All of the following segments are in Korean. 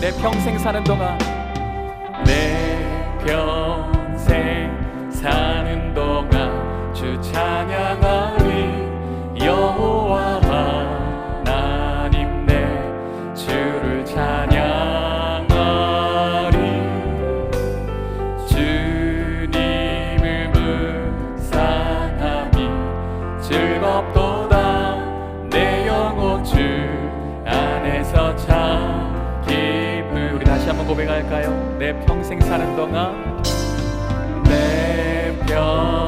내 평생 사는 동안 내 평생 사는 동안 주 찬양하 고백할까요? 내 평생 사는 동안 내 평.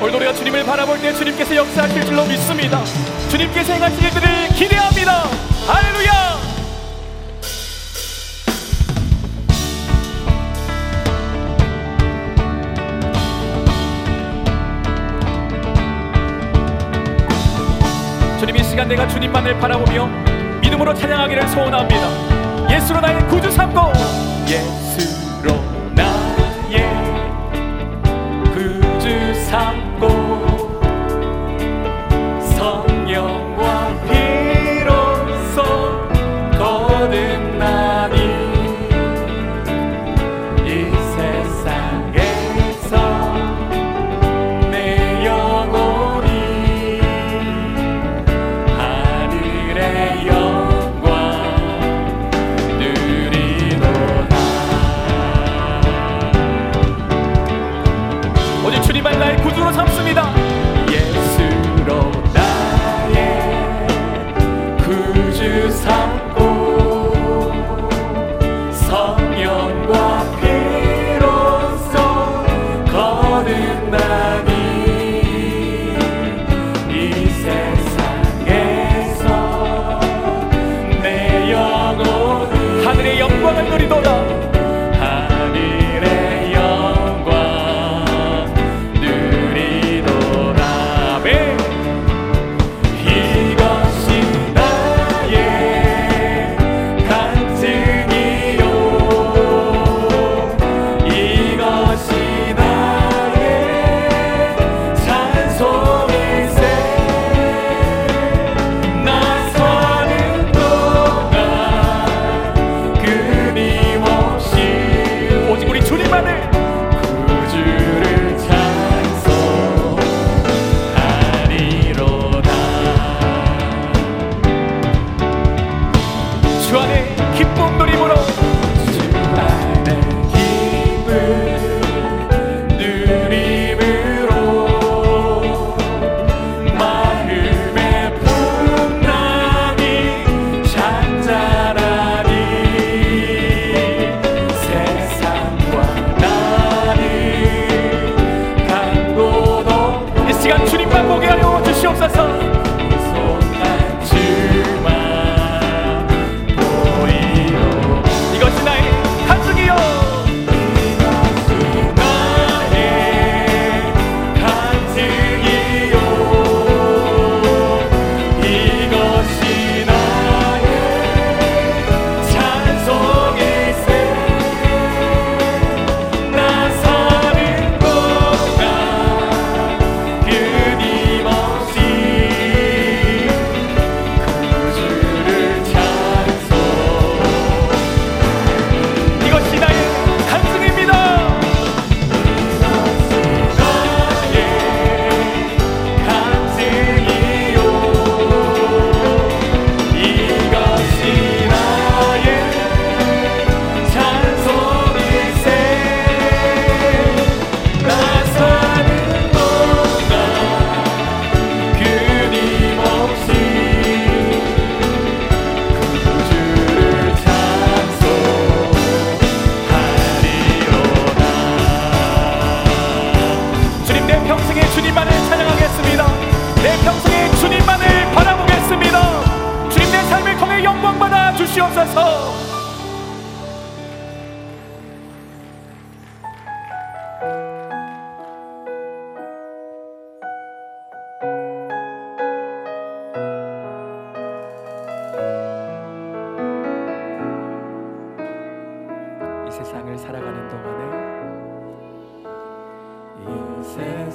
오늘도 우리가 주님을 바라볼 때 주님께서 역사하실 줄로 믿습니다. 주님께서 행하실 일들을 기대합니다. 할렐루야! 주님 이 시간 내가 주님만을 바라보며 믿음으로 찬양하기를 소원합니다. 예수로 나의 구주 삼고 예수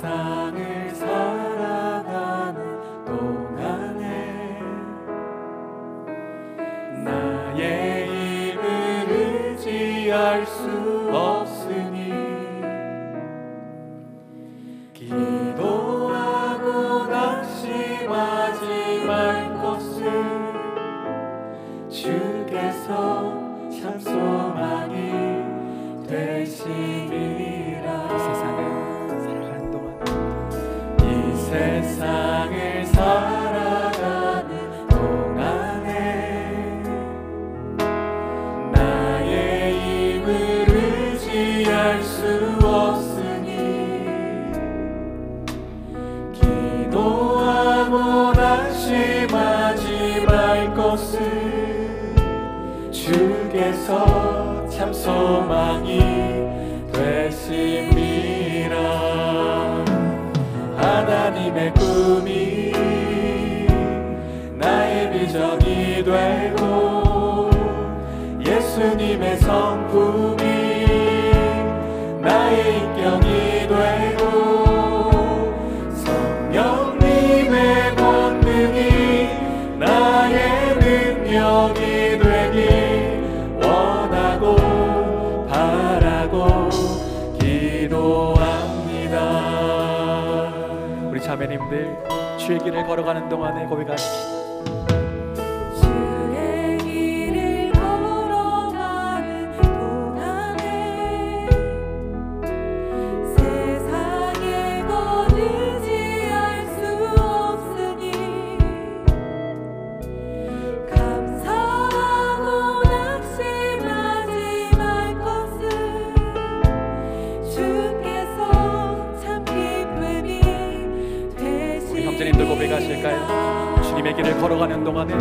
사. 피할 수 없으니 기도하고 낙심하지 말 것을 주께서 참 소망이 되십니다. 하나님의 꿈이 나의 비전이 되고 예수님의 성품이 나의 인격이 되고 성령님의 권능이 나의 능력이 되길 원하고 바라고 기도합니다. 자매님들 주의 길을 걸어가는 동안에 고백하시기 완전히 들고 배가실까요? 주님의 길을 걸어가는 동안에